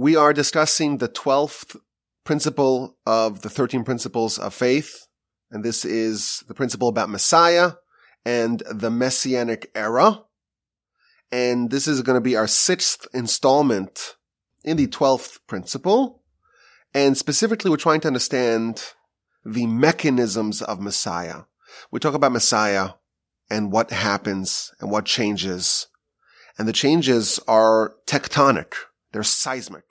We are discussing the 12th principle of the 13 principles of faith. And this is the principle about Messiah and the Messianic era. And this is going to be our sixth installment in the 12th principle. And specifically, we're trying to understand the mechanisms of Messiah. We talk about Messiah and what happens and what changes. And the changes are tectonic. They're seismic.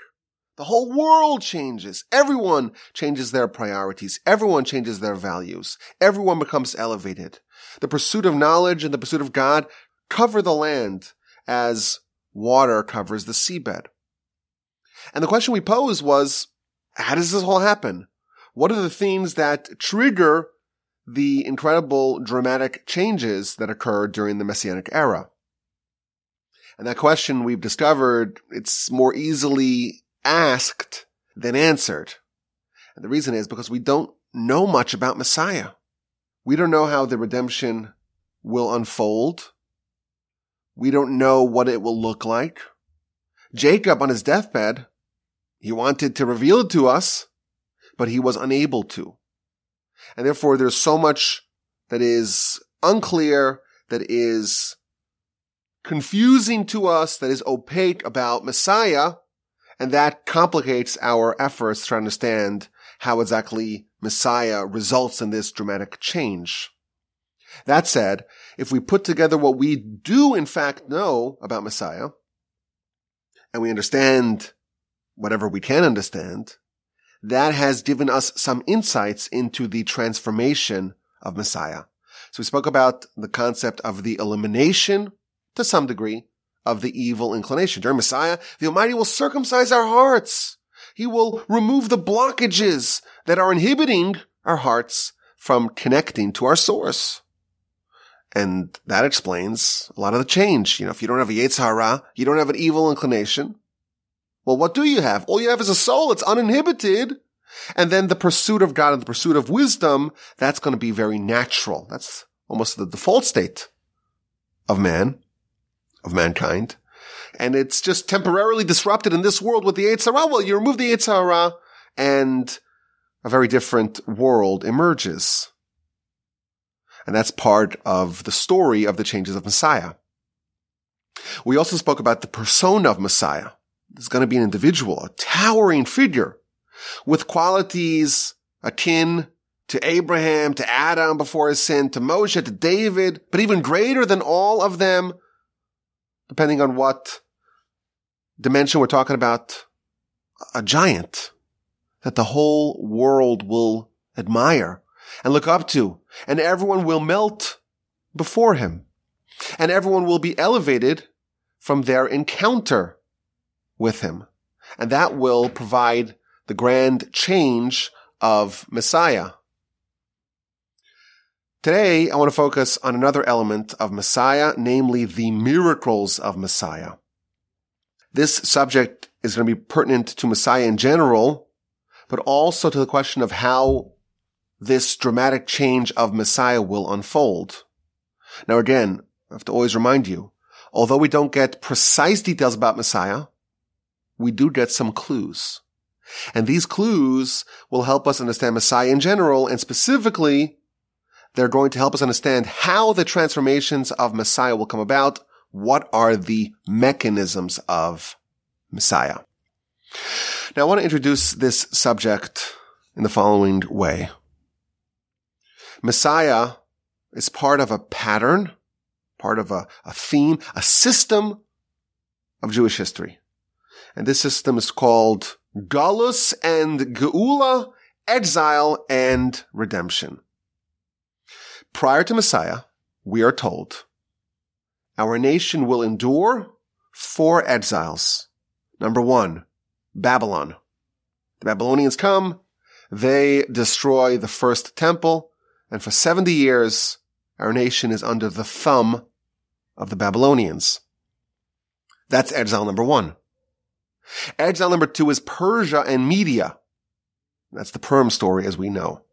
The whole world changes. Everyone changes their priorities. Everyone changes their values. Everyone becomes elevated. The pursuit of knowledge and the pursuit of God cover the land as water covers the seabed. And the question we posed was, how does this all happen? What are the themes that trigger the incredible dramatic changes that occurred during the Messianic era? And that question we've discovered it's more easily asked than answered. And the reason is because we don't know much about Messiah. We don't know how the redemption will unfold. We don't know what it will look like. Jacob on his deathbed, he wanted to reveal it to us, but he was unable to. And therefore there's so much that is unclear, that is confusing to us, that is opaque about Messiah, and that complicates our efforts to understand how exactly Messiah results in this dramatic change. That said, if we put together what we do in fact know about Messiah, and we understand whatever we can understand, that has given us some insights into the transformation of Messiah. So we spoke about the concept of the elimination, to some degree, of the evil inclination. During Messiah, the Almighty will circumcise our hearts. He will remove the blockages that are inhibiting our hearts from connecting to our source. And that explains a lot of the change. You know, if you don't have a Yetzer Hara, you don't have an evil inclination. Well, what do you have? All you have is a soul. It's uninhibited. And then the pursuit of God and the pursuit of wisdom, that's going to be very natural. That's almost the default state of man, of mankind. And it's just temporarily disrupted in this world with the Yetzer Hara. Well, you remove the Yetzer Hara and a very different world emerges. And that's part of the story of the changes of Messiah. We also spoke about the persona of Messiah. There's going to be an individual, a towering figure with qualities akin to Abraham, to Adam before his sin, to Moshe, to David, but even greater than all of them, depending on what dimension we're talking about, a giant that the whole world will admire and look up to, and everyone will melt before him, and everyone will be elevated from their encounter with him. And that will provide the grand change of Messiah. Today, I want to focus on another element of Messiah, namely the miracles of Messiah. This subject is going to be pertinent to Messiah in general, but also to the question of how this dramatic change of Messiah will unfold. Now again, I have to always remind you, although we don't get precise details about Messiah, we do get some clues. And these clues will help us understand Messiah in general, and specifically, they're going to help us understand how the transformations of Messiah will come about. What are the mechanisms of Messiah? Now I want to introduce this subject in the following way. Messiah is part of a pattern, part of a, a theme, a system of Jewish history. And this system is called Galus and Geula, exile and redemption. Prior to Messiah, we are told our nation will endure four exiles. Number one, Babylon. The Babylonians come, they destroy the first temple, and for 70 years, our nation is under the thumb of the Babylonians. That's exile number one. Exile number two is Persia and Media. That's the Purim story as we know.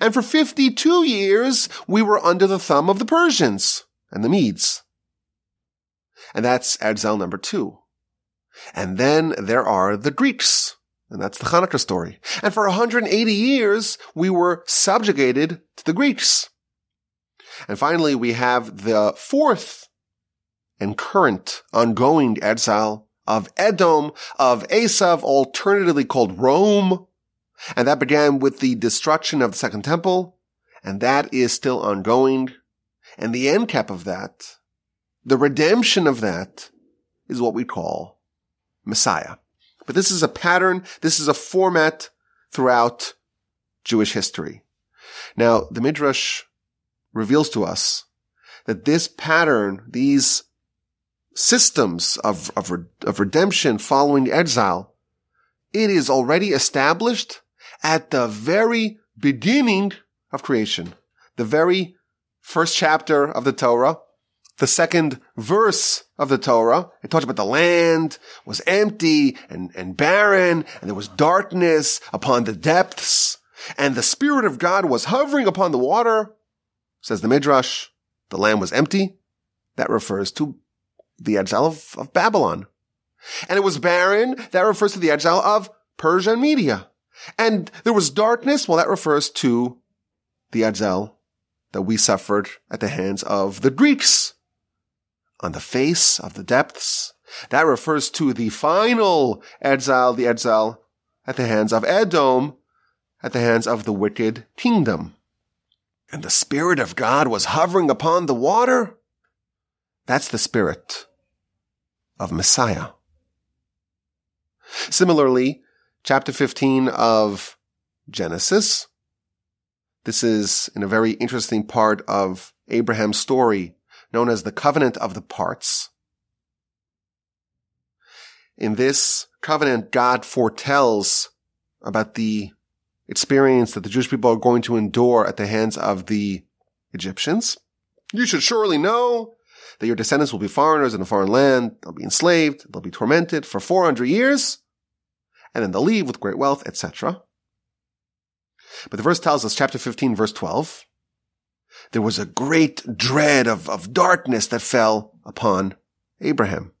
And for 52 years, we were under the thumb of the Persians and the Medes. And that's exile number two. And then there are the Greeks. And that's the Hanukkah story. And for 180 years, we were subjugated to the Greeks. And finally, we have the fourth and current ongoing exile of Edom, of Esav, alternatively called Rome. And that began with the destruction of the Second Temple. And that is still ongoing. And the end cap of that, the redemption of that, is what we call Messiah. But this is a pattern, this is a format throughout Jewish history. Now, the Midrash reveals to us that this pattern, these systems of, of, of redemption following exile, it is already established at the very beginning of creation. The very first chapter of the Torah, the second verse of the Torah, it talks about the land was empty and, and barren, and there was darkness upon the depths, and the Spirit of God was hovering upon the water. Says the Midrash, the land was empty. That refers to the exile of, of Babylon. And it was barren. That refers to the exile of Persia and Media. And there was darkness. Well, that refers to the exile that we suffered at the hands of the Greeks on the face of the depths. That refers to the final exile, the exile at the hands of Edom, at the hands of the wicked kingdom. And the Spirit of God was hovering upon the water. That's the Spirit of Messiah. Similarly, chapter 15 of Genesis. This is in a very interesting part of Abraham's story known as the covenant of the parts. In this covenant, God foretells about the experience that the Jewish people are going to endure at the hands of the Egyptians. You should surely know that your descendants will be foreigners in a foreign land. They'll be enslaved. They'll be tormented for 400 years. And then they'll leave with great wealth, etc. But the verse tells us, chapter 15, verse 12, there was a great dread of, of darkness that fell upon Abraham.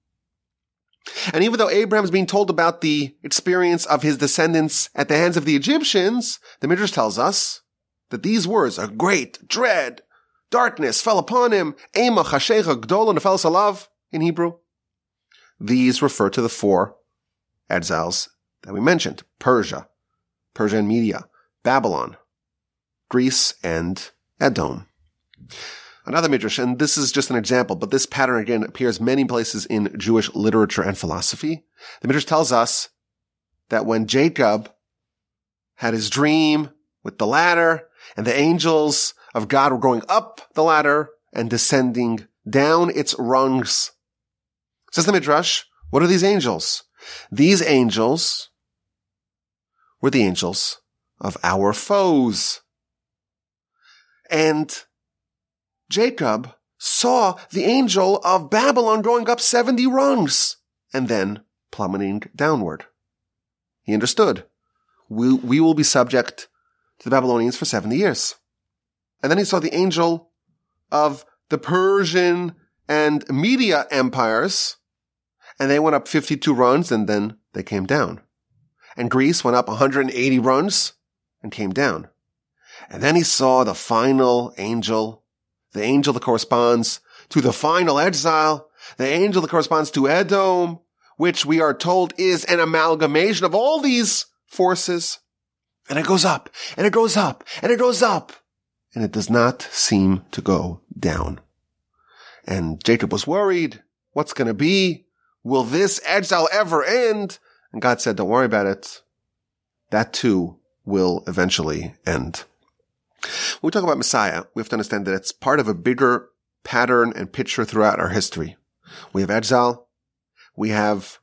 And even though Abraham's being told about the experience of his descendants at the hands of the Egyptians, the Midrash tells us that these words, a great dread, darkness fell upon him, Ema chashecha gdol nefel salav in Hebrew. These refer to the four exiles that we mentioned, Persia, Persian Media, Babylon, Greece, and Edom. Another midrash, and this is just an example, but this pattern again appears many places in Jewish literature and philosophy. The midrash tells us that when Jacob had his dream with the ladder and the angels of God were going up the ladder and descending down its rungs. Says the midrash, what are these angels? These angels were the angels of our foes. And Jacob saw the angel of Babylon going up 70 rungs and then plummeting downward. He understood. We, we will be subject to the Babylonians for 70 years. And then he saw the angel of the Persian and Media empires, and they went up 52 runs and then they came down. And Greece went up 180 runs and came down. And then he saw the final angel, the angel that corresponds to the final exile, the angel that corresponds to Edom, which we are told is an amalgamation of all these forces. And it goes up, and it goes up, and it goes up, and it does not seem to go down. And Jacob was worried. What's going to be? Will this exile ever end? And God said, don't worry about it. That too will eventually end. When we talk about Messiah, we have to understand that it's part of a bigger pattern and picture throughout our history. We have exile. We have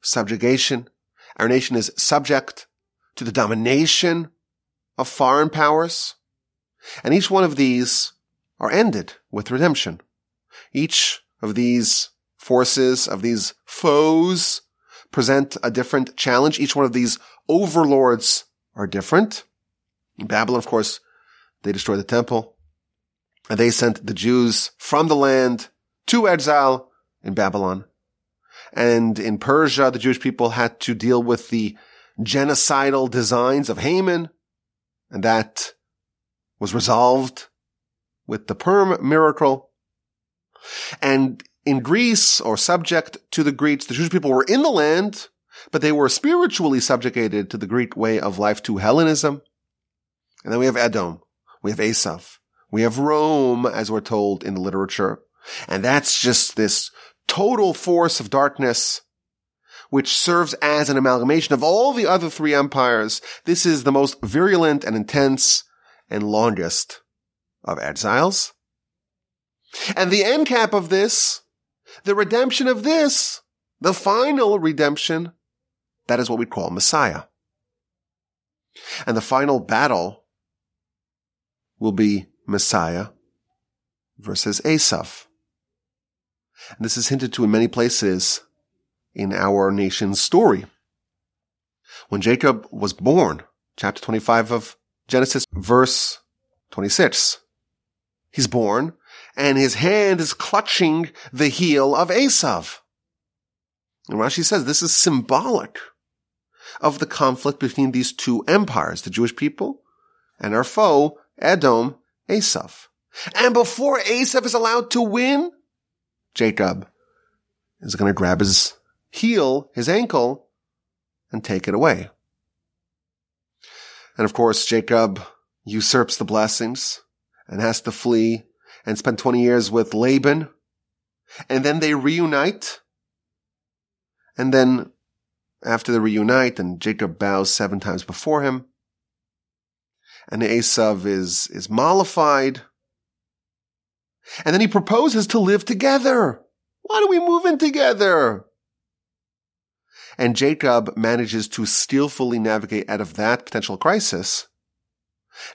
subjugation. Our nation is subject to the domination of foreign powers. And each one of these are ended with redemption. Each of these forces, of these foes, present a different challenge. Each one of these overlords are different. In Babylon, of course, they destroyed the temple. And they sent the Jews from the land to exile in Babylon. And in Persia, the Jewish people had to deal with the genocidal designs of Haman. And that was resolved with the Purim miracle. And in Greece, or subject to the Greeks, the Jewish people were in the land, but they were spiritually subjugated to the Greek way of life, to Hellenism. And then we have Edom. We have Esav, We have Rome, as we're told in the literature. And that's just this total force of darkness, which serves as an amalgamation of all the other three empires. This is the most virulent and intense and longest of exiles. And the end cap of this, the redemption of this, the final redemption, that is what we call Messiah. And the final battle will be Messiah versus Esav. And this is hinted to in many places in our nation's story. When Jacob was born, chapter 25 of Genesis, verse 26, he's born and his hand is clutching the heel of Esav. And Rashi says this is symbolic of the conflict between these two empires, the Jewish people and our foe, Edom, Esav. And before Esav is allowed to win, Jacob is going to grab his heel, his ankle, and take it away. And of course, Jacob usurps the blessings and has to flee and spend 20 years with Laban. And then they reunite. And then after they reunite and Jacob bows seven times before him, and Esav is, is mollified, and then he proposes to live together. Why don't we move in together? And Jacob manages to skillfully navigate out of that potential crisis.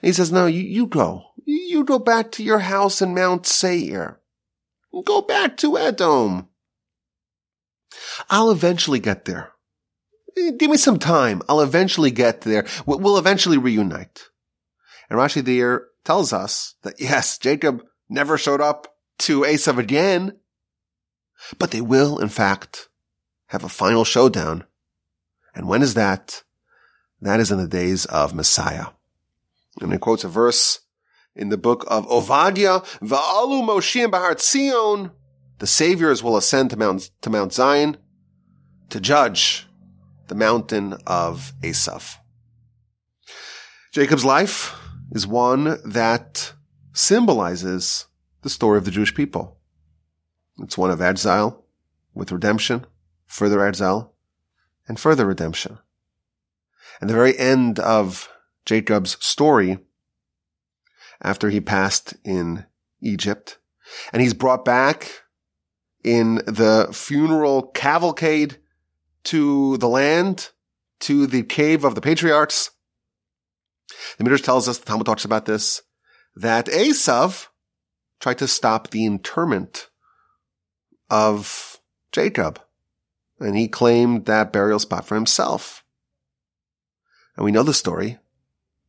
And he says, no, you, you go. You go back to your house in Mount Seir. Go back to Edom. I'll eventually get there. Eh, give me some time. I'll eventually get there. We'll eventually reunite. And Rashi there tells us that yes, Jacob never showed up to Esav again, but they will, in fact, have a final showdown. And when is that? That is in the days of Messiah. And he quotes a verse in the book of Ovadia, Va'alu Moshiach Bahar Tzion, the saviors will ascend to Mount, to Mount Zion to judge the mountain of Esav. Jacob's life is one that symbolizes the story of the Jewish people. It's one of exile with redemption, further exile, and further redemption. And the very end of Jacob's story, after he passed in Egypt, and he's brought back in the funeral cavalcade to the land, to the cave of the patriarchs. The Midrash tells us, the Talmud talks about this, that Esav tried to stop the interment of Jacob. And he claimed that burial spot for himself. And we know the story.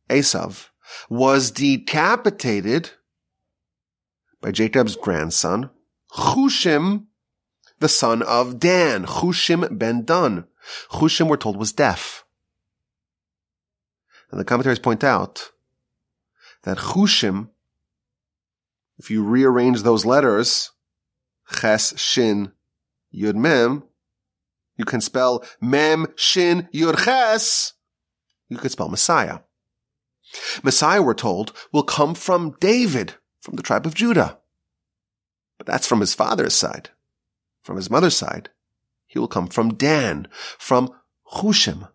Esav was decapitated by Jacob's grandson, Chushim, the son of Dan, Chushim ben Dan. Chushim, we're told, was deaf. And the commentaries point out that Chushim, if you rearrange those letters, Ches, Shin, Yud, Mem, you can spell Mem, Shin, Yud, Ches. You could spell Messiah. Messiah, we're told, will come from David, from the tribe of Judah. But that's from his father's side. From his mother's side, he will come from Dan, from Chushim.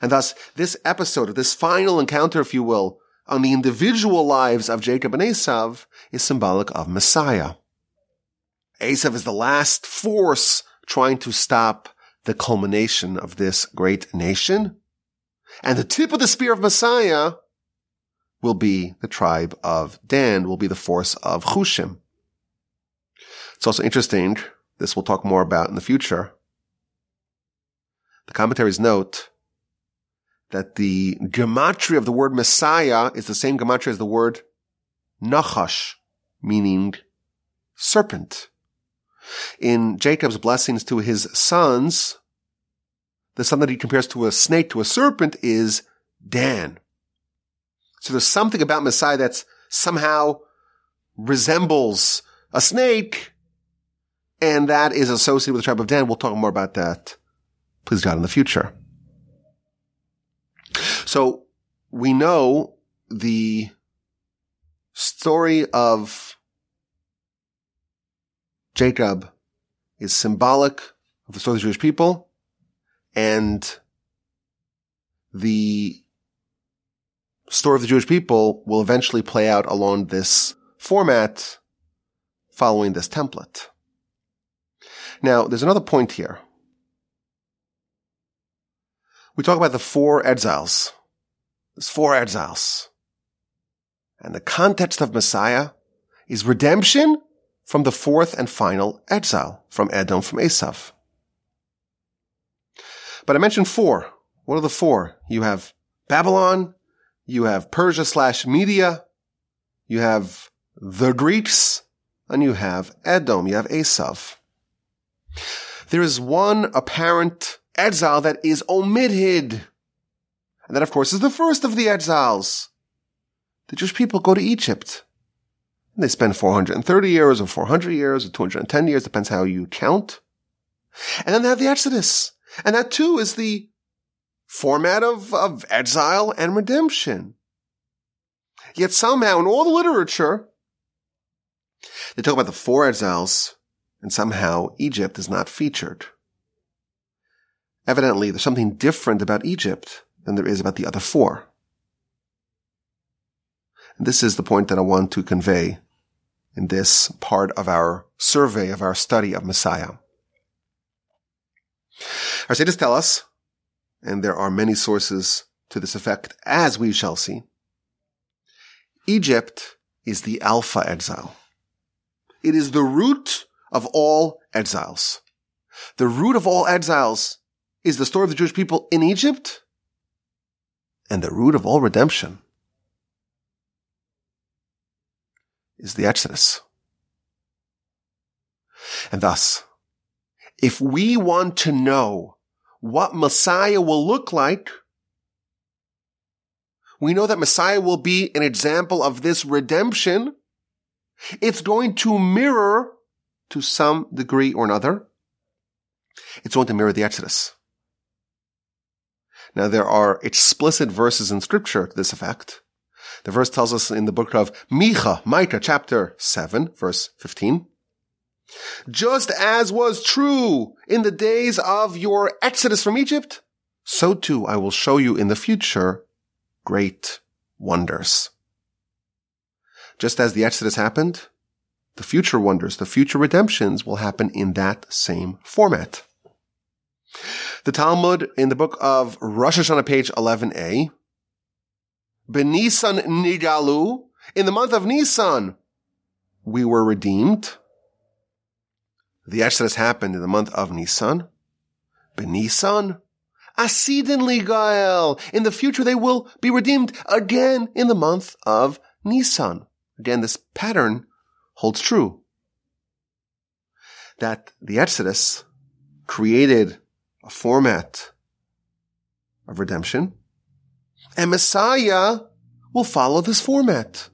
And thus, this episode, this final encounter, if you will, on the individual lives of Jacob and Esav is symbolic of Messiah. Esav is the last force trying to stop the culmination of this great nation. And the tip of the spear of Messiah will be the tribe of Dan, will be the force of Chushim. It's also interesting, this we'll talk more about in the future. The commentaries note that the gematria of the word Messiah is the same gematria as the word Nachash, meaning serpent. In Jacob's blessings to his sons, the son that he compares to a snake, to a serpent is Dan. So there's something about Messiah that's somehow resembles a snake, and that is associated with the tribe of Dan. We'll talk more about that, please God, in the future. So we know the story of Jacob is symbolic of the story of the Jewish people and the story of the Jewish people will eventually play out along this format following this template. Now, there's another point here. We talk about the four exiles. There's four exiles. And the context of Messiah is redemption from the fourth and final exile from Edom, from Esav. But I mentioned four. What are the four? You have Babylon, you have Persia slash Media, you have the Greeks, and you have Edom, you have Esav. There is one apparent exile that is omitted. And that, of course, is the first of the exiles. The Jewish people go to Egypt. And they spend 430 years or 400 years or 210 years, depends how you count. And then they have the Exodus. And that too is the format of, of exile and redemption. Yet somehow in all the literature, they talk about the four exiles and somehow Egypt is not featured. Evidently, there's something different about Egypt than there is about the other four. And this is the point that I want to convey in this part of our survey of our study of Messiah. Our sages tell us, and there are many sources to this effect, as we shall see, Egypt is the alpha exile. It is the root of all exiles. The root of all exiles is the story of the Jewish people in Egypt, and the root of all redemption is the Exodus. And thus, if we want to know what Messiah will look like, we know that Messiah will be an example of this redemption. It's going to mirror to some degree or another. It's going to mirror the Exodus. Now there are explicit verses in scripture to this effect. The verse tells us in the book of Micha, Micah, chapter 7, verse 15. Just as was true in the days of your exodus from Egypt, so too I will show you in the future great wonders. Just as the exodus happened, the future wonders, the future redemptions will happen in that same format. The Talmud in the book of Rosh Hashanah, page 11a, Benisan Nigalu, in the month of Nisan, we were redeemed. The Exodus happened in the month of Nisan. Benisan, Asidin Ligael. In the future, they will be redeemed again in the month of Nisan. Again, this pattern holds true. That the Exodus created a format of redemption, and Messiah will follow this format.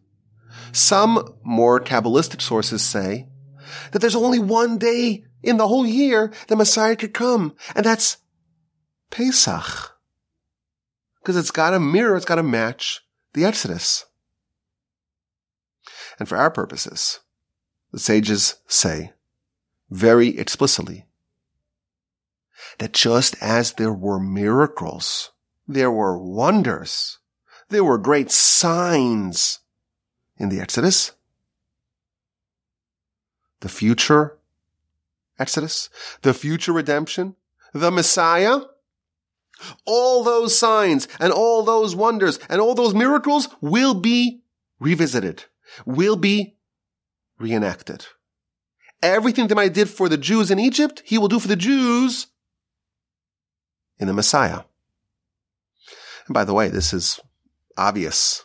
Some more Kabbalistic sources say that there's only one day in the whole year the Messiah could come, and that's Pesach. Because it's got to mirror, it's got to match the Exodus. And for our purposes, the sages say very explicitly that just as there were miracles, there were wonders, there were great signs in the Exodus, the future Exodus, the future redemption, the Messiah, all those signs and all those wonders and all those miracles will be revisited, will be reenacted. Everything that I did for the Jews in Egypt, he will do for the Jews in the Messiah. And by the way, this is obvious.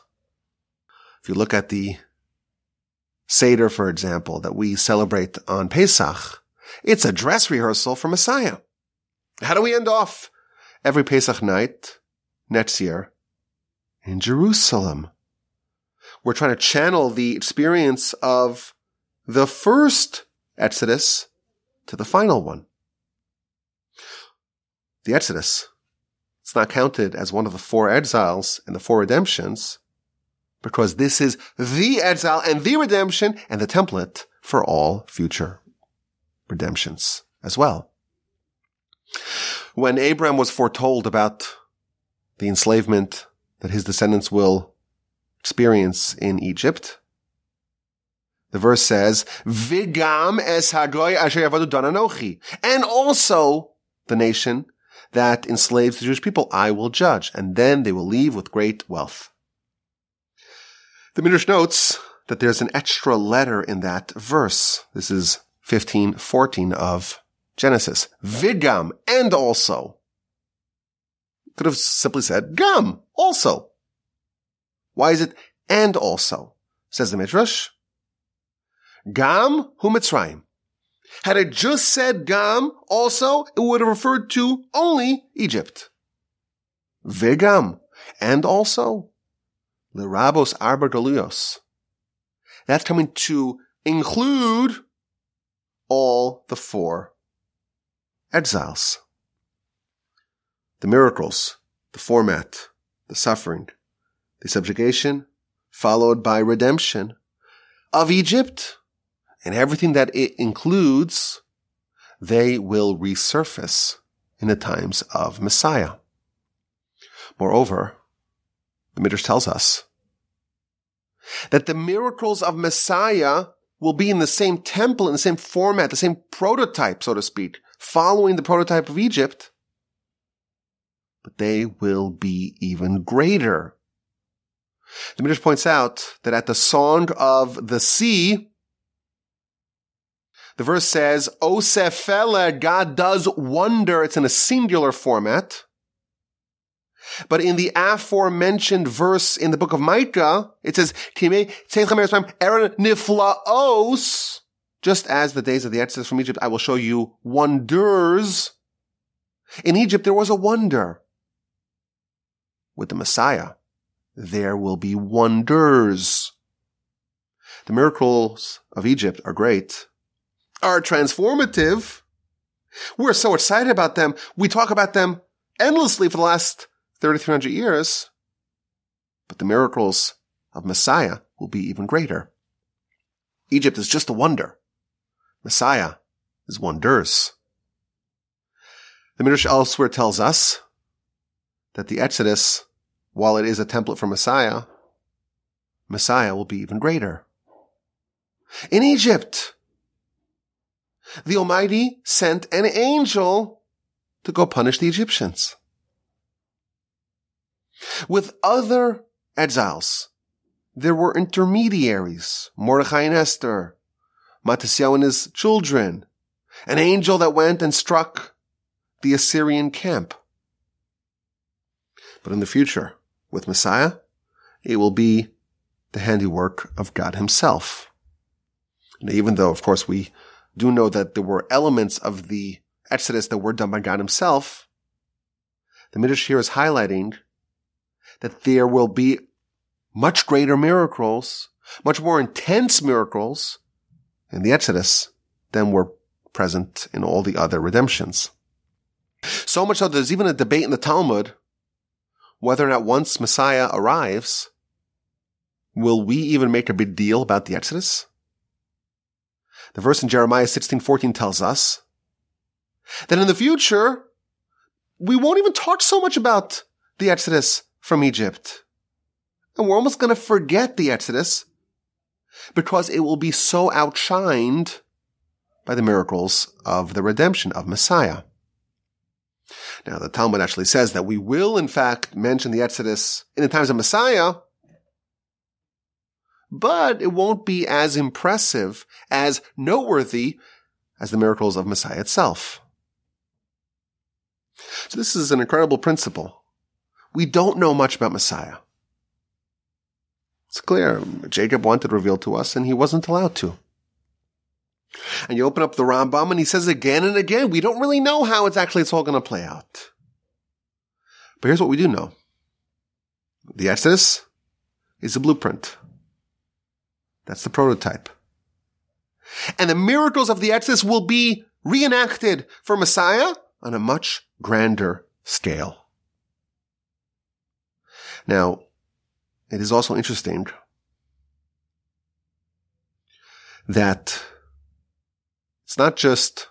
If you look at the Seder, for example, that we celebrate on Pesach, It's a dress rehearsal for Messiah. How do we end off every Pesach night next year? In Jerusalem. We're trying to channel the experience of the first Exodus to the final one. The Exodus. It's not counted as one of the four exiles and the four redemptions because this is the exile and the redemption and the template for all future redemptions as well. When Abraham was foretold about the enslavement that his descendants will experience in Egypt, the verse says, Vigam es hagoy asher dananochi. And also the nation that enslaves the Jewish people, I will judge, and then they will leave with great wealth. The Midrash notes that there's an extra letter in that verse. This is 1514 of Genesis. Vigam, and also. Could have simply said gam, also. Why is it and also? Says the Midrash. Gam hu Mitzrayim. Had it just said Gam, also, it would have referred to only Egypt. Vigam, and also. Lerabos arba galuyos. That's coming to include all the four exiles. The miracles, the format, the suffering, the subjugation, followed by redemption of Egypt and everything that it includes, they will resurface in the times of Messiah. Moreover, the Midrash tells us that the miracles of Messiah will be in the same temple, in the same format, the same prototype, so to speak, following the prototype of Egypt, but they will be even greater. The Midrash points out that at the Song of the Sea, the verse says, Osefele, God does wonder. It's in a singular format. But in the aforementioned verse in the book of Micah, it says, niflaos, just as the days of the Exodus from Egypt, I will show you wonders. In Egypt, there was a wonder. With the Messiah, there will be wonders. The miracles of Egypt are great, are transformative. We're so excited about them. We talk about them endlessly for the last 3,300 years. But the miracles of Messiah will be even greater. Egypt is just a wonder. Messiah is wonders. The Midrash elsewhere tells us that the Exodus, while it is a template for Messiah, Messiah will be even greater. In Egypt, the Almighty sent an angel to go punish the Egyptians. With other exiles, there were intermediaries, Mordechai and Esther, Matisyahu and his children, an angel that went and struck the Assyrian camp. But in the future, with Messiah, it will be the handiwork of God himself. And even though, of course, we do know that there were elements of the Exodus that were done by God himself, the Midrash here is highlighting that there will be much greater miracles, much more intense miracles in the Exodus than were present in all the other redemptions. So much so there's even a debate in the Talmud whether or not once Messiah arrives, will we even make a big deal about the Exodus? The verse in Jeremiah 16:14 tells us that in the future, we won't even talk so much about the Exodus from Egypt. And we're almost going to forget the Exodus because it will be so outshined by the miracles of the redemption of Messiah. Now, the Talmud actually says that we will, in fact, mention the Exodus in the times of Messiah, but it won't be as impressive, as noteworthy as the miracles of Messiah itself. So this is an incredible principle. We don't know much about Messiah. It's clear. Jacob wanted revealed to us and he wasn't allowed to. And you open up the Rambam and he says again and again, we don't really know how it's actually it's all going to play out. But here's what we do know. The Exodus is a blueprint. That's the prototype. And the miracles of the Exodus will be reenacted for Messiah on a much grander scale. Now, it is also interesting that it's not just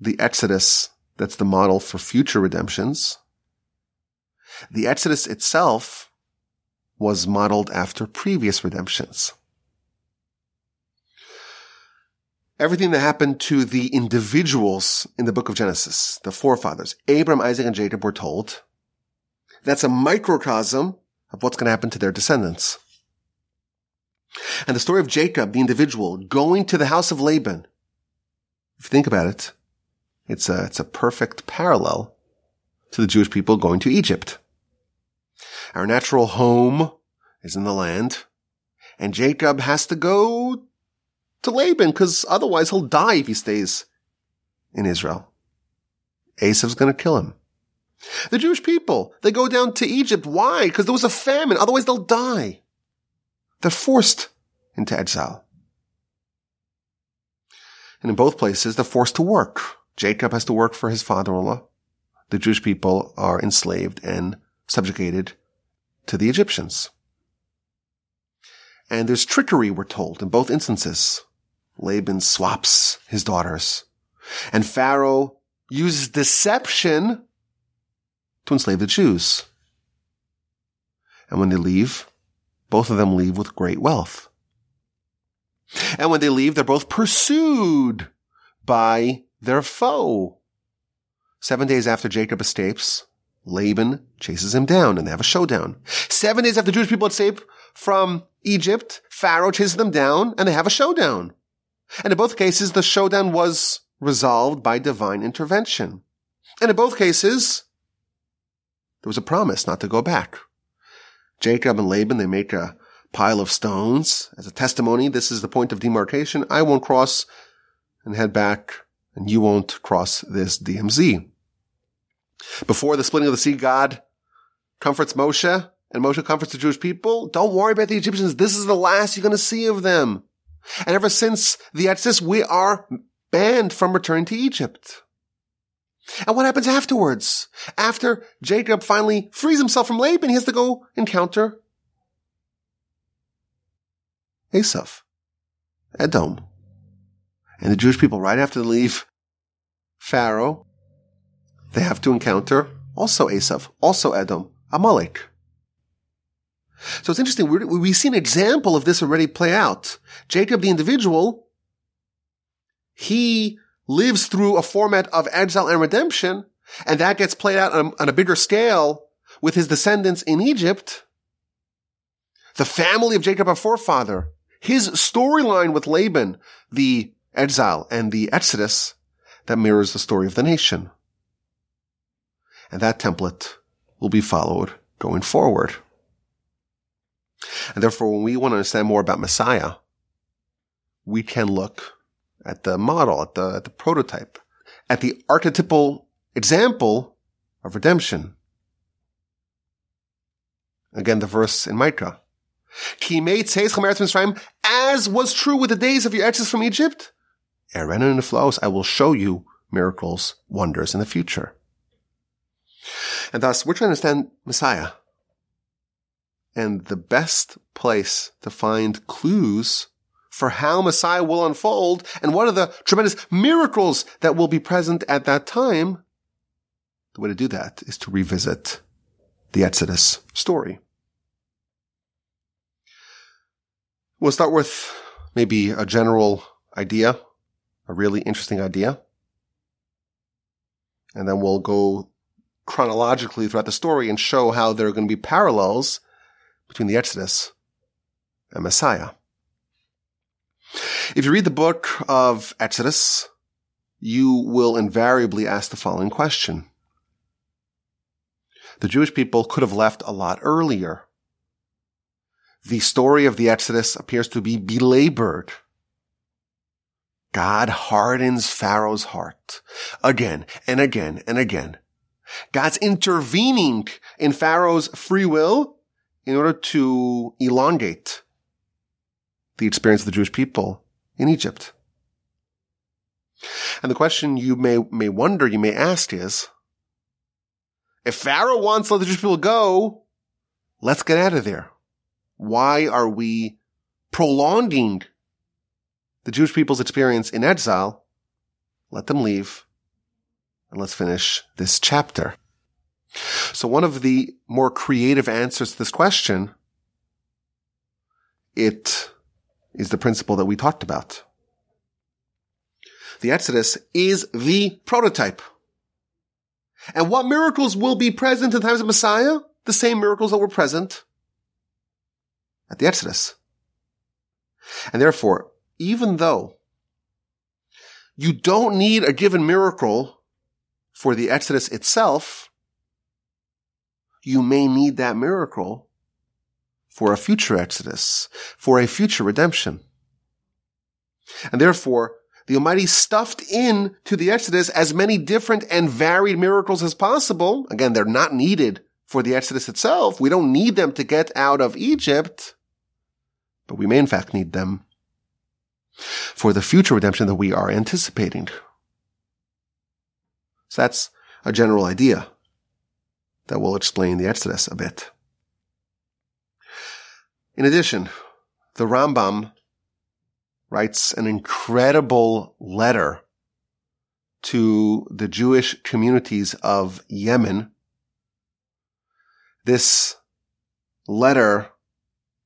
the Exodus that's the model for future redemptions. The Exodus itself was modeled after previous redemptions. Everything that happened to the individuals in the book of Genesis, the forefathers, Abram, Isaac, and Jacob were told, that's a microcosm of what's going to happen to their descendants. And the story of Jacob, the individual, going to the house of Laban, if you think about it, it's a, it's a perfect parallel to the Jewish people going to Egypt. Our natural home is in the land, and Jacob has to go to Laban because otherwise he'll die if he stays in Israel. Esau's going to kill him. The Jewish people, they go down to Egypt. Why? Because there was a famine. Otherwise they'll die. They're forced into exile. And in both places, they're forced to work. Jacob has to work for his father-in-law. The Jewish people are enslaved and subjugated to the Egyptians. And there's trickery, we're told, in both instances. Laban swaps his daughters. And Pharaoh uses deception to enslave the Jews. And when they leave, both of them leave with great wealth. And when they leave, they're both pursued by their foe. Seven days after Jacob escapes, Laban chases him down and they have a showdown. Seven days after Jewish people escape from Egypt, Pharaoh chases them down and they have a showdown. And in both cases, the showdown was resolved by divine intervention. And in both cases, there was a promise not to go back. Jacob and Laban, they make a pile of stones as a testimony. This is the point of demarcation. I won't cross and head back and you won't cross this DMZ. Before the splitting of the sea, God comforts Moshe and Moshe comforts the Jewish people. Don't worry about the Egyptians. This is the last you're going to see of them. And ever since the Exodus, we are banned from returning to Egypt. And what happens afterwards? After Jacob finally frees himself from Laban, he has to go encounter Esav, Edom. And the Jewish people, right after they leave Pharaoh, they have to encounter also Esav, also Edom, Amalek. So it's interesting. We see an example of this already play out. Jacob, the individual, he lives through a format of exile and redemption, and that gets played out on, on a bigger scale with his descendants in Egypt. The family of Jacob, our forefather, his storyline with Laban, the exile and the exodus that mirrors the story of the nation. And that template will be followed going forward. And therefore, when we want to understand more about Messiah, we can look at the model, at the, at the prototype, at the archetypal example of redemption. Again, the verse in Micah. As was true with the days of your exodus from Egypt, Arenu niflaos, I will show you miracles, wonders in the future. And thus, we're trying to understand Messiah. And the best place to find clues for how Messiah will unfold and what are the tremendous miracles that will be present at that time, the way to do that is to revisit the Exodus story. We'll start with maybe a general idea, a really interesting idea. And then we'll go chronologically throughout the story and show how there are going to be parallels between the Exodus and Messiah. If you read the book of Exodus, you will invariably ask the following question. The Jewish people could have left a lot earlier. The story of the Exodus appears to be belabored. God hardens Pharaoh's heart again and again and again. God's intervening in Pharaoh's free will in order to elongate the experience of the Jewish people in Egypt. And the question you may, may wonder, you may ask is, if Pharaoh wants to let the Jewish people go, let's get out of there. Why are we prolonging the Jewish people's experience in exile? Let them leave and let's finish this chapter. So one of the more creative answers to this question, it is the principle that we talked about. The Exodus is the prototype. And what miracles will be present in times of Messiah? The same miracles that were present at the Exodus. And therefore, even though you don't need a given miracle for the Exodus itself, you may need that miracle for a future Exodus, for a future redemption. And therefore, the Almighty stuffed in to the Exodus as many different and varied miracles as possible. Again, they're not needed for the Exodus itself. We don't need them to get out of Egypt, but we may in fact need them for the future redemption that we are anticipating. So that's a general idea that will explain the Exodus a bit. In addition, the Rambam writes an incredible letter to the Jewish communities of Yemen. This letter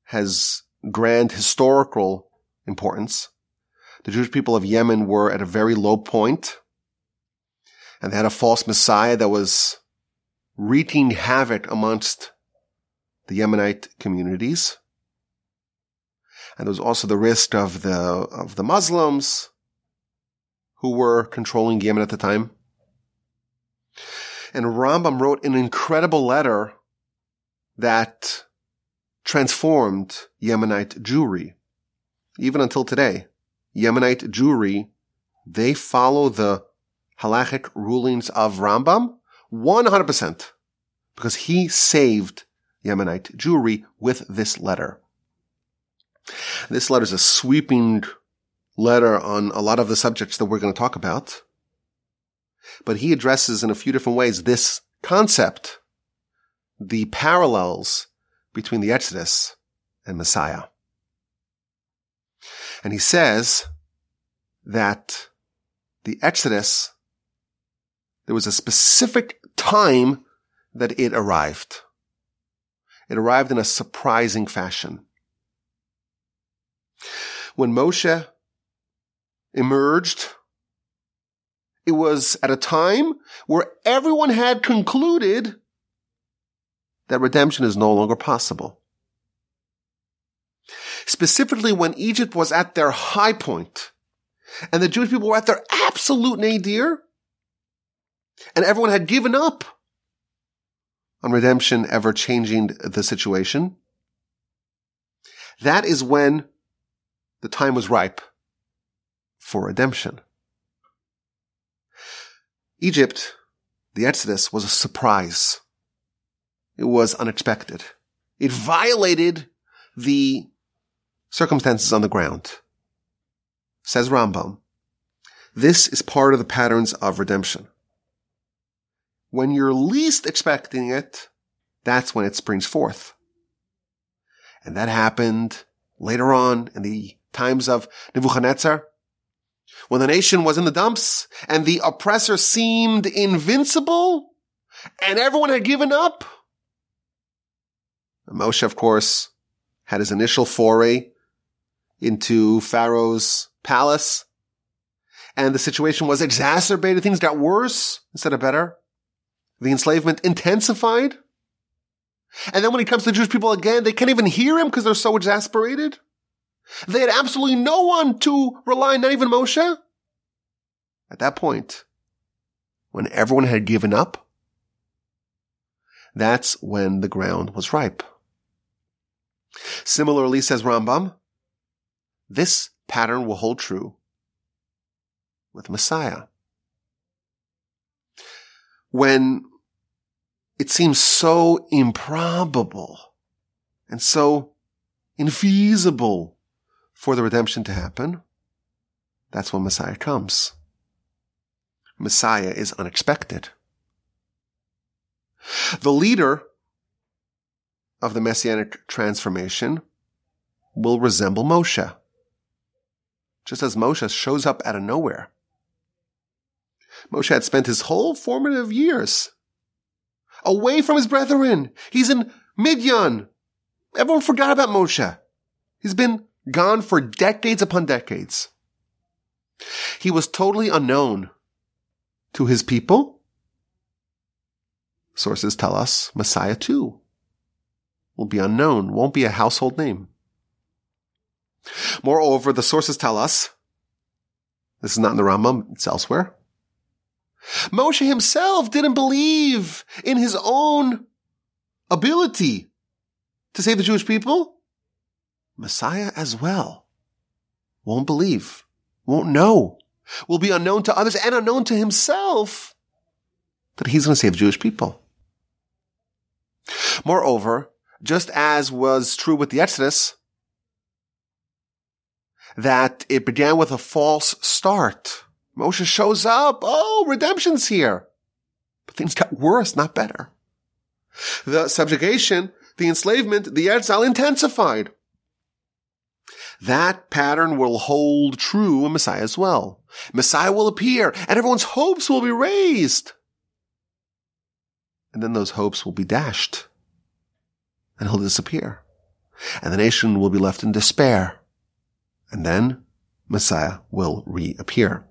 has grand historical importance. The Jewish people of Yemen were at a very low point, and they had a false messiah that was wreaking havoc amongst the Yemenite communities. And there was also the risk of the, of the Muslims who were controlling Yemen at the time. And Rambam wrote an incredible letter that transformed Yemenite Jewry. Even until today, Yemenite Jewry, they follow the halachic rulings of Rambam 100% because he saved Yemenite Jewry with this letter. This letter is a sweeping letter on a lot of the subjects that we're going to talk about. But he addresses in a few different ways this concept, the parallels between the Exodus and Messiah. And he says that the Exodus, there was a specific time that it arrived. It arrived in a surprising fashion. When Moshe emerged, it was at a time where everyone had concluded that redemption is no longer possible. Specifically when Egypt was at their high point and the Jewish people were at their absolute nadir and everyone had given up on redemption ever changing the situation. That is when the time was ripe for redemption. Egypt, the Exodus was a surprise. It was unexpected. It violated the circumstances on the ground. Says Rambam, this is part of the patterns of redemption. When you're least expecting it, that's when it springs forth. And that happened later on in the times of Nebuchadnezzar, when the nation was in the dumps and the oppressor seemed invincible and everyone had given up. Moshe, of course, had his initial foray into Pharaoh's palace and the situation was exacerbated. Things got worse instead of better. The enslavement intensified. And then when he comes to the Jewish people again, they can't even hear him because they're so exasperated. They had absolutely no one to rely on, not even Moshe. At that point, when everyone had given up, that's when the ground was ripe. Similarly, says Rambam, this pattern will hold true with Messiah. When it seems so improbable and so infeasible for the redemption to happen, that's when Messiah comes. Messiah is unexpected. The leader of the messianic transformation will resemble Moshe. Just as Moshe shows up out of nowhere. Moshe had spent his whole formative years away from his brethren. He's in Midian. Everyone forgot about Moshe. He's been gone for decades upon decades. He was totally unknown to his people. Sources tell us Messiah too will be unknown, won't be a household name. Moreover, the sources tell us, this is not in the Rambam, it's elsewhere. Moshe himself didn't believe in his own ability to save the Jewish people. Messiah as well won't believe, won't know, will be unknown to others and unknown to himself that he's going to save Jewish people. Moreover, just as was true with the Exodus, that it began with a false start. Moshe shows up. Oh, redemption's here. But things got worse, not better. The subjugation, the enslavement, the exile intensified. That pattern will hold true in Messiah as well. Messiah will appear and everyone's hopes will be raised. And then those hopes will be dashed and he'll disappear. And the nation will be left in despair. And then Messiah will reappear.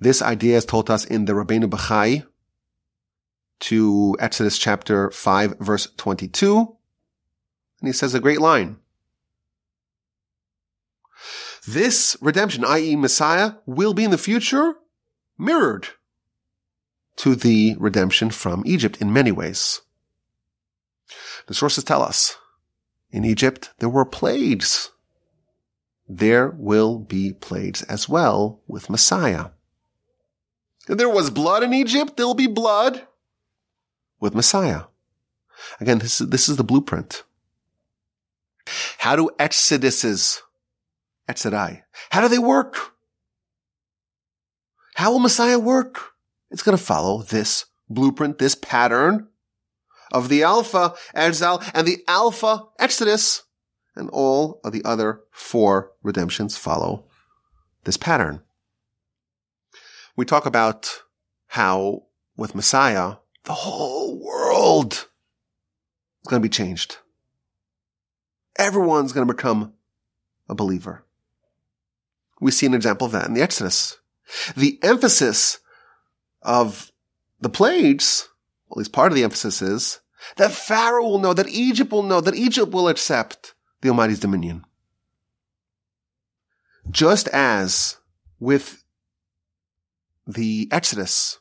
This idea is told us in the Rabbeinu Bachai to Exodus chapter 5 verse 22. And he says a great line. This redemption, i.e. Messiah, will be in the future mirrored to the redemption from Egypt in many ways. The sources tell us in Egypt there were plagues. There will be plagues as well with Messiah. There was blood in Egypt. There'll be blood with Messiah. Again, this is, this is the blueprint. How do exoduses, exodai, how do they work? How will Messiah work? It's going to follow this blueprint, this pattern of the Alpha Exile and the Alpha Exodus, and all of the other four redemptions follow this pattern. We talk about how with Messiah, the whole world is going to be changed. Everyone's going to become a believer. We see an example of that in the Exodus. The emphasis of the plagues at least part of the emphasis is, that Pharaoh will know, that Egypt will know, that Egypt will accept the Almighty's dominion. Just as with the Exodus,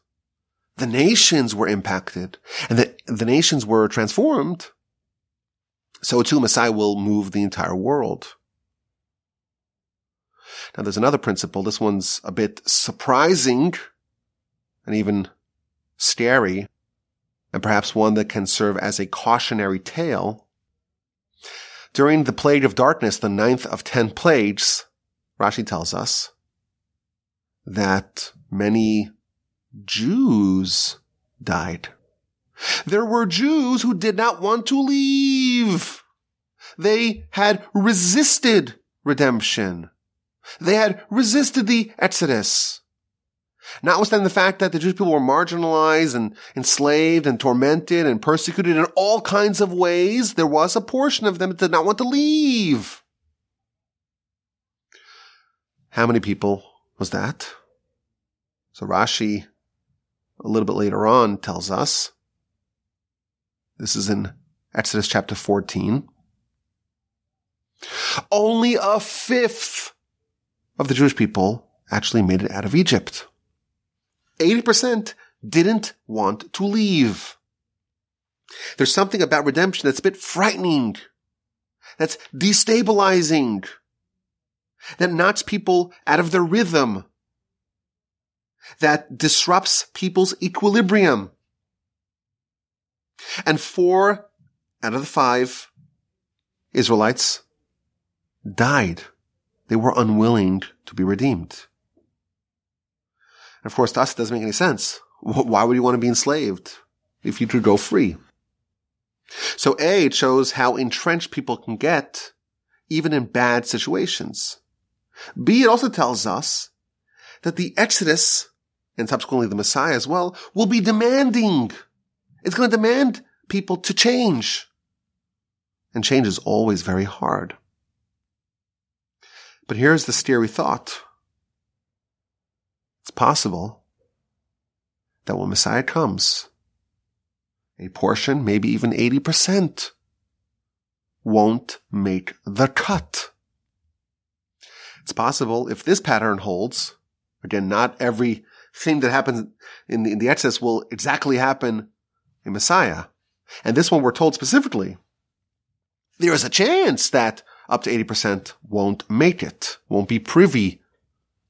the nations were impacted and the, the nations were transformed, so too Messiah will move the entire world. Now there's another principle. This one's a bit surprising and even scary and perhaps one that can serve as a cautionary tale. During the plague of darkness, the ninth of ten plagues, Rashi tells us that many Jews died. There were Jews who did not want to leave. They had resisted redemption. They had resisted the Exodus. Notwithstanding the fact that the Jewish people were marginalized and enslaved and tormented and persecuted in all kinds of ways, there was a portion of them that did not want to leave. How many people was that? So Rashi, a little bit later on, tells us, this is in Exodus chapter 14, only a fifth of the Jewish people actually made it out of Egypt. 80% didn't want to leave. There's something about redemption that's a bit frightening. That's destabilizing. That knocks people out of their rhythm. that disrupts people's equilibrium. And four out of the five Israelites died. They were unwilling to be redeemed. And of course, to us, it doesn't make any sense. Why would you want to be enslaved if you could go free? So A, it shows how entrenched people can get even in bad situations. B, it also tells us that the Exodus and subsequently the Messiah as well will be demanding. It's going to demand people to change. And change is always very hard. But here's the scary thought. It's possible that when Messiah comes, a portion, maybe even 80%, won't make the cut. It's possible if this pattern holds, again, not every thing that happens in the, in the Exodus will exactly happen in Messiah. And this one we're told specifically, there is a chance that up to 80% won't make it, won't be privy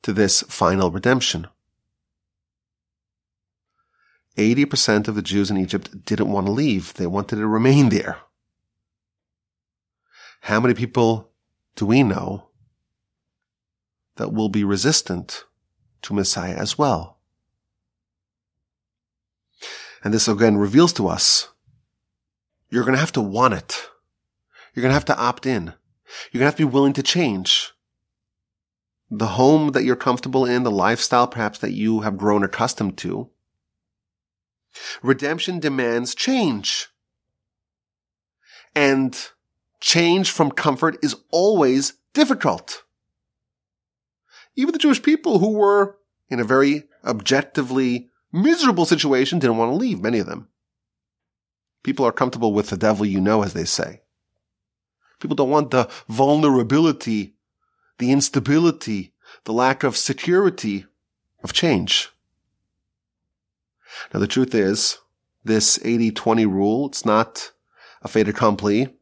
to this final redemption. 80% of the Jews in Egypt didn't want to leave. They wanted to remain there. How many people do we know that will be resistant to Messiah as well? And this again reveals to us you're going to have to want it. You're going to have to opt in. You're going to have to be willing to change. The home that you're comfortable in, the lifestyle perhaps that you have grown accustomed to. Redemption demands change. And change from comfort is always difficult. Even the Jewish people who were in a very objectively miserable situation didn't want to leave, many of them. People are comfortable with the devil you know, as they say. People don't want the vulnerability, the instability, the lack of security of change. Now the truth is, this 80-20 rule, it's not a fait accompli.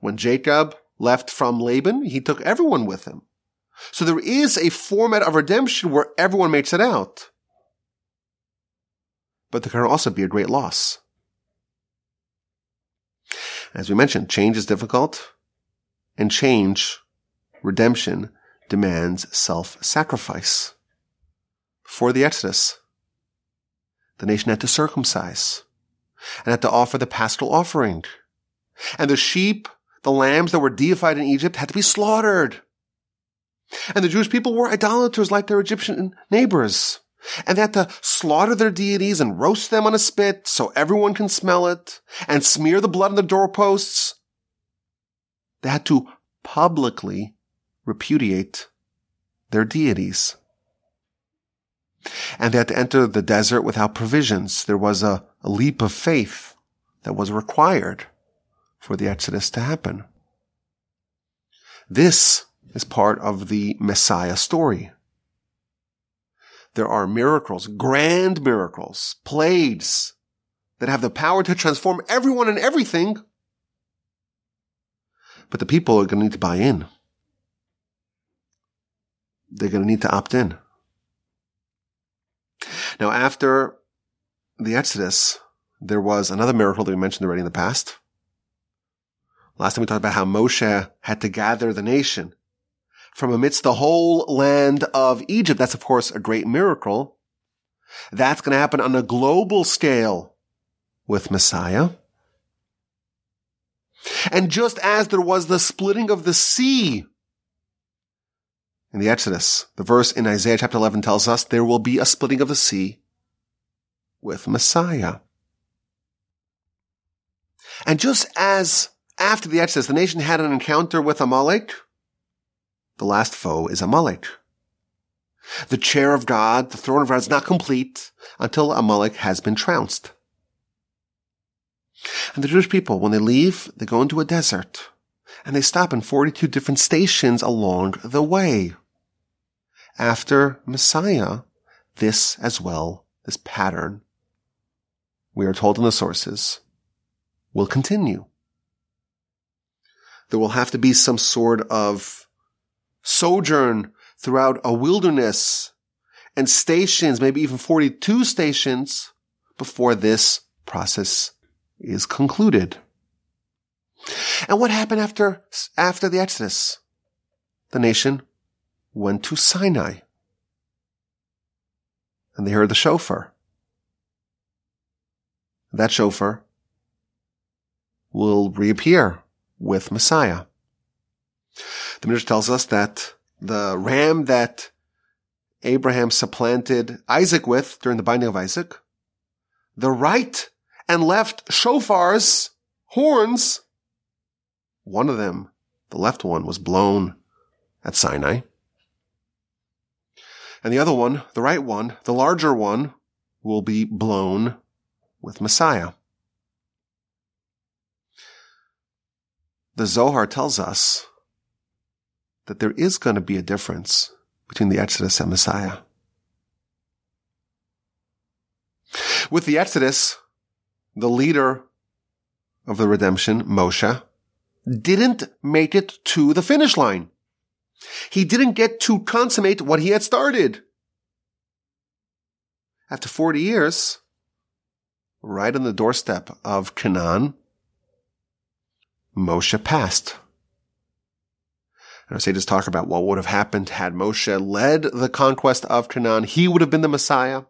When Jacob left from Laban, he took everyone with him. So there is a format of redemption where everyone makes it out. But there can also be a great loss. As we mentioned, change is difficult and change, redemption demands self-sacrifice. For the Exodus, the nation had to circumcise and had to offer the paschal offering. And the sheep, the lambs that were deified in Egypt had to be slaughtered. And the Jewish people were idolaters like their Egyptian neighbors. And they had to slaughter their deities and roast them on a spit so everyone can smell it and smear the blood on the doorposts. They had to publicly repudiate their deities. And they had to enter the desert without provisions. There was a, a leap of faith that was required for the Exodus to happen. This is part of the Messiah story. There are miracles, grand miracles, plagues that have the power to transform everyone and everything. But the people are going to need to buy in. They're going to need to opt in. Now, after the Exodus, there was another miracle that we mentioned already in the past. Last time we talked about how Moshe had to gather the nation from amidst the whole land of Egypt. That's of course a great miracle. That's going to happen on a global scale with Messiah. And just as there was the splitting of the sea in the Exodus, the verse in Isaiah chapter 11 tells us there will be a splitting of the sea with Messiah. And just as after the Exodus, the nation had an encounter with Amalek, the last foe is Amalek. The chair of God, the throne of God is not complete until Amalek has been trounced. And the Jewish people, when they leave, they go into a desert and they stop in 42 different stations along the way. After Messiah, this as well, this pattern, we are told in the sources, will continue. There will have to be some sort of sojourn throughout a wilderness and stations, maybe even 42 stations before this process is concluded. And what happened after, after the Exodus? The nation went to Sinai. And they heard the shofar. That shofar will reappear with Messiah. The Midrash tells us that the ram that Abraham supplanted Isaac with during the binding of Isaac, the right and left shofars, horns, one of them, the left one, was blown at Sinai. And the other one, the right one, the larger one, will be blown with Messiah. The Zohar tells us that there is going to be a difference between the Exodus and Messiah. With the Exodus, the leader of the redemption, Moshe, didn't make it to the finish line. He didn't get to consummate what he had started. After 40 years, right on the doorstep of Canaan, Moshe passed. Our sages talk about what would have happened had Moshe led the conquest of Canaan. He would have been the Messiah.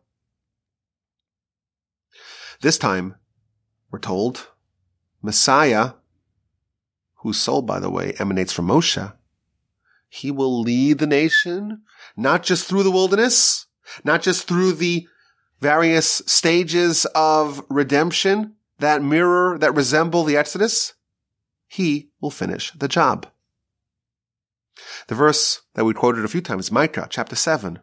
This time, we're told, Messiah, whose soul, by the way, emanates from Moshe, he will lead the nation, not just through the wilderness, not just through the various stages of redemption that mirror, that resemble the Exodus. He will finish the job. The verse that we quoted a few times, Micah chapter 7.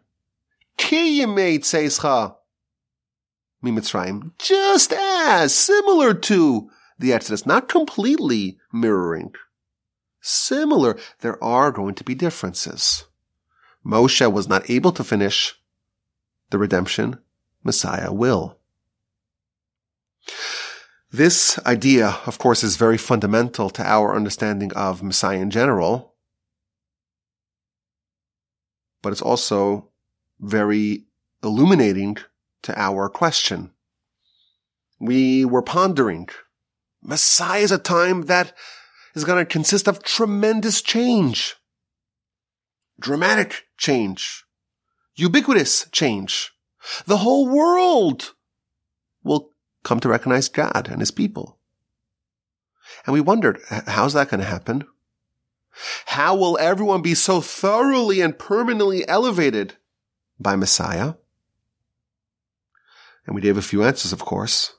Mitzrayim, just as similar to the Exodus, not completely mirroring. Similar. There are going to be differences. Moshe was not able to finish the redemption. Messiah will. This idea, of course, is very fundamental to our understanding of Messiah in general but it's also very illuminating to our question. We were pondering, Messiah is a time that is going to consist of tremendous change, dramatic change, ubiquitous change. The whole world will come to recognize God and his people. And we wondered, how's that going to happen? How will everyone be so thoroughly and permanently elevated by Messiah? And we gave a few answers, of course.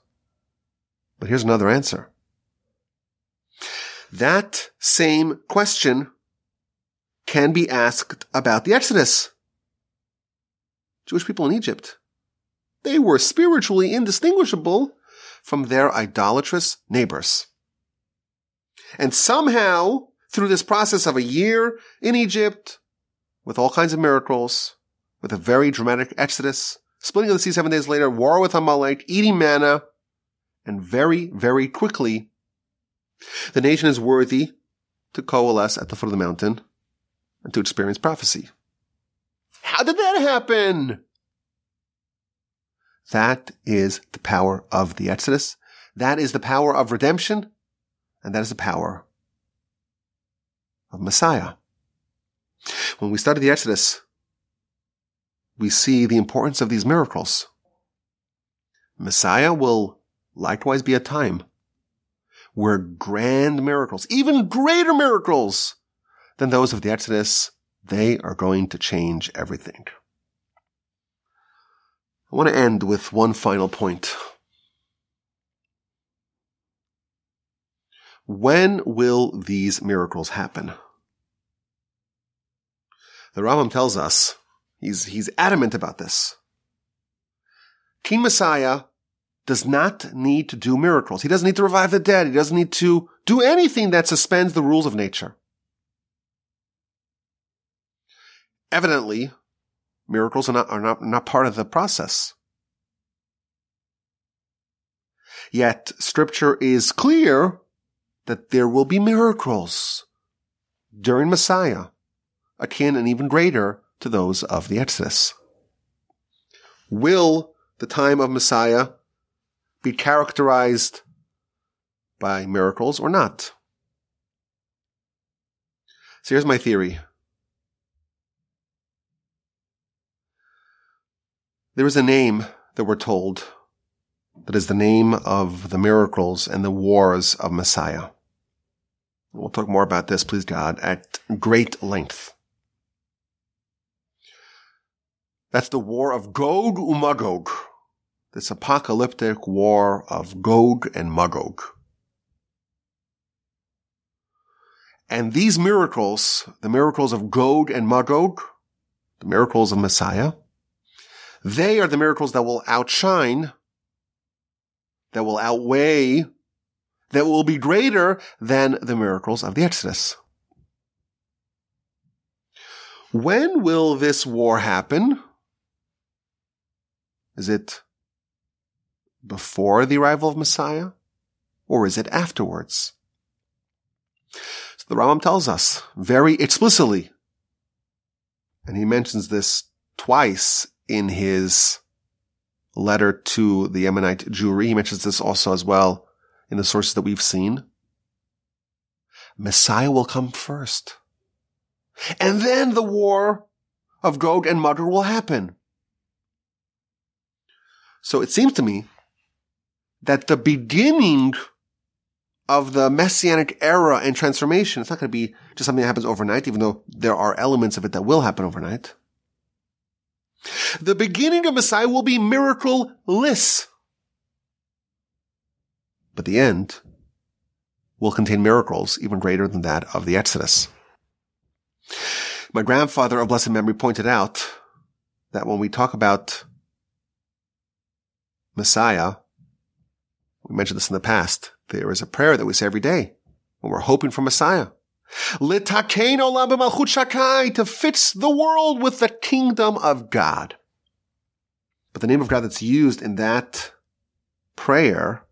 But here's another answer. That same question can be asked about the Exodus. Jewish people in Egypt. They were spiritually indistinguishable from their idolatrous neighbors. And somehow through this process of a year in Egypt with all kinds of miracles, with a very dramatic exodus, splitting of the sea seven days later, war with Amalek, eating manna, and very, very quickly, the nation is worthy to coalesce at the foot of the mountain and to experience prophecy. How did that happen? That is the power of the Exodus. That is the power of redemption. And that is the power of Messiah. When we study the Exodus, we see the importance of these miracles. Messiah will likewise be a time where grand miracles, even greater miracles than those of the Exodus, they are going to change everything. I want to end with one final point. When will these miracles happen? The Rambam tells us, he's, he's adamant about this. King Messiah does not need to do miracles. He doesn't need to revive the dead. He doesn't need to do anything that suspends the rules of nature. Evidently, miracles are not, are not, not part of the process. Yet scripture is clear that there will be miracles during Messiah, akin and even greater to those of the Exodus. Will the time of Messiah be characterized by miracles or not? So here's my theory. There is a name that we're told that is the name of the miracles and the wars of Messiah. We'll talk more about this, please God, at great length. That's the war of Gog and Magog, this apocalyptic war of Gog and Magog. And these miracles, the miracles of Gog and Magog, the miracles of Messiah, they are the miracles that will outshine, that will outweigh, that will be greater than the miracles of the Exodus. When will this war happen? Is it before the arrival of Messiah? Or is it afterwards? So the Rambam tells us very explicitly, and he mentions this twice in his letter to the Yemenite Jewry. He mentions this also as well in the sources that we've seen. Messiah will come first. And then the war of Gog and Magog will happen. So it seems to me that the beginning of the messianic era and transformation, it's not going to be just something that happens overnight, even though there are elements of it that will happen overnight. The beginning of Messiah will be miracle-less. But the end will contain miracles even greater than that of the Exodus. My grandfather of blessed memory pointed out that when we talk about Messiah, we mentioned this in the past, there is a prayer that we say every day when we're hoping for Messiah. To fix the world with the kingdom of God. But the name of God that's used in that prayer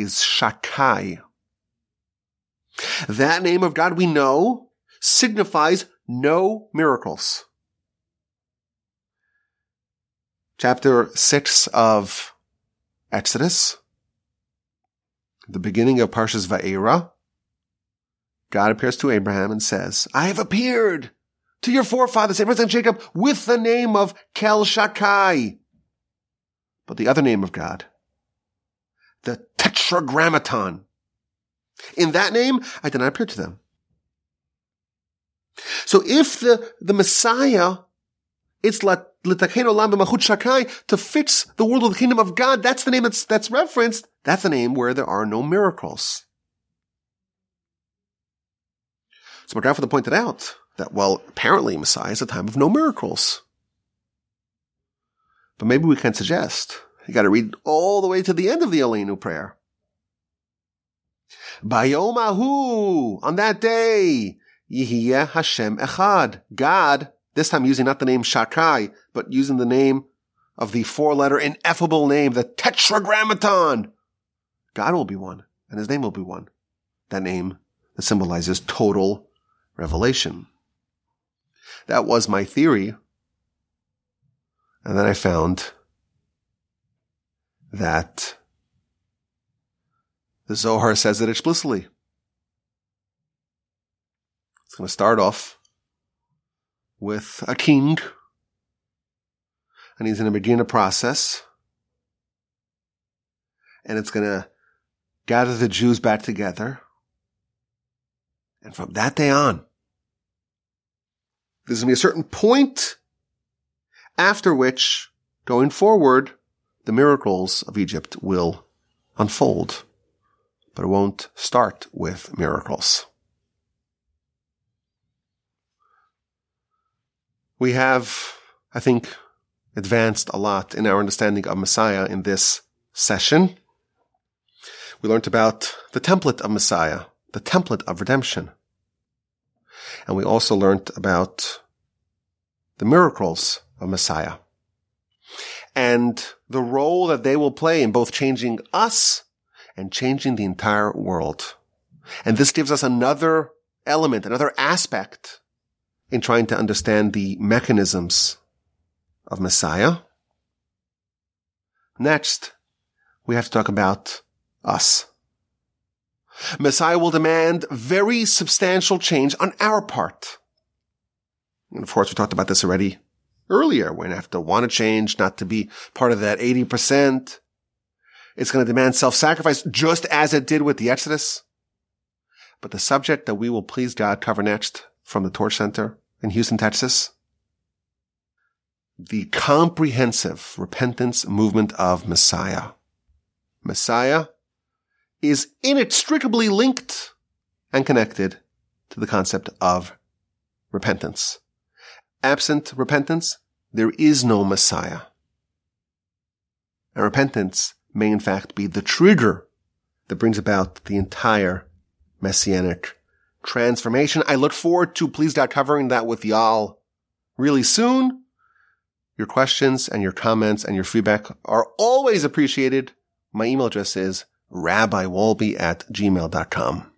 is Shakai. That name of God we know signifies no miracles. chapter 6 of Exodus, the beginning of Parshas Va'era, God appears to Abraham and says, I have appeared to your forefathers, Abraham and Jacob, with the name of Kel Shakai. But the other name of God, the Tetragrammaton. In that name, I did not appear to them. So if the, the Messiah it's to fix the world of the kingdom of God. That's the name that's, that's referenced. That's the name where there are no miracles. So my grandfather pointed out that, well, apparently Messiah is a time of no miracles. But maybe we can suggest you got to read all the way to the end of the Aleinu prayer. Bayomahu, on that day, Yihiyeh Hashem Echad, God this time using not the name Shakai, but using the name of the four letter ineffable name, the Tetragrammaton. God will be one, and his name will be one. That name that symbolizes total revelation. That was my theory. And then I found that the Zohar says it explicitly. It's going to start off with a king, and he's going to begin a process, and it's going to gather the Jews back together. And from that day on, there's going to be a certain point after which, going forward, the miracles of Egypt will unfold. But it won't start with miracles. we have, I think, advanced a lot in our understanding of Messiah in this session. We learned about the template of Messiah, the template of redemption. And we also learned about the miracles of Messiah and the role that they will play in both changing us and changing the entire world. And this gives us another element, another aspect in trying to understand the mechanisms of Messiah Next, we have to talk about us. Messiah will demand very substantial change on our part. And of course, we talked about this already earlier. We're going to have to want to change, not to be part of that 80%. It's going to demand self-sacrifice just as it did with the Exodus. But the subject that we will please God cover next from the Torch Center in Houston, Texas, the comprehensive repentance movement of Messiah. Messiah is inextricably linked and connected to the concept of repentance. Absent repentance, there is no Messiah. And repentance may in fact be the trigger that brings about the entire messianic transformation. I look forward to please God covering that with y'all really soon. Your questions and your comments and your feedback are always appreciated. My email address is rabbiwolbe at gmail.com.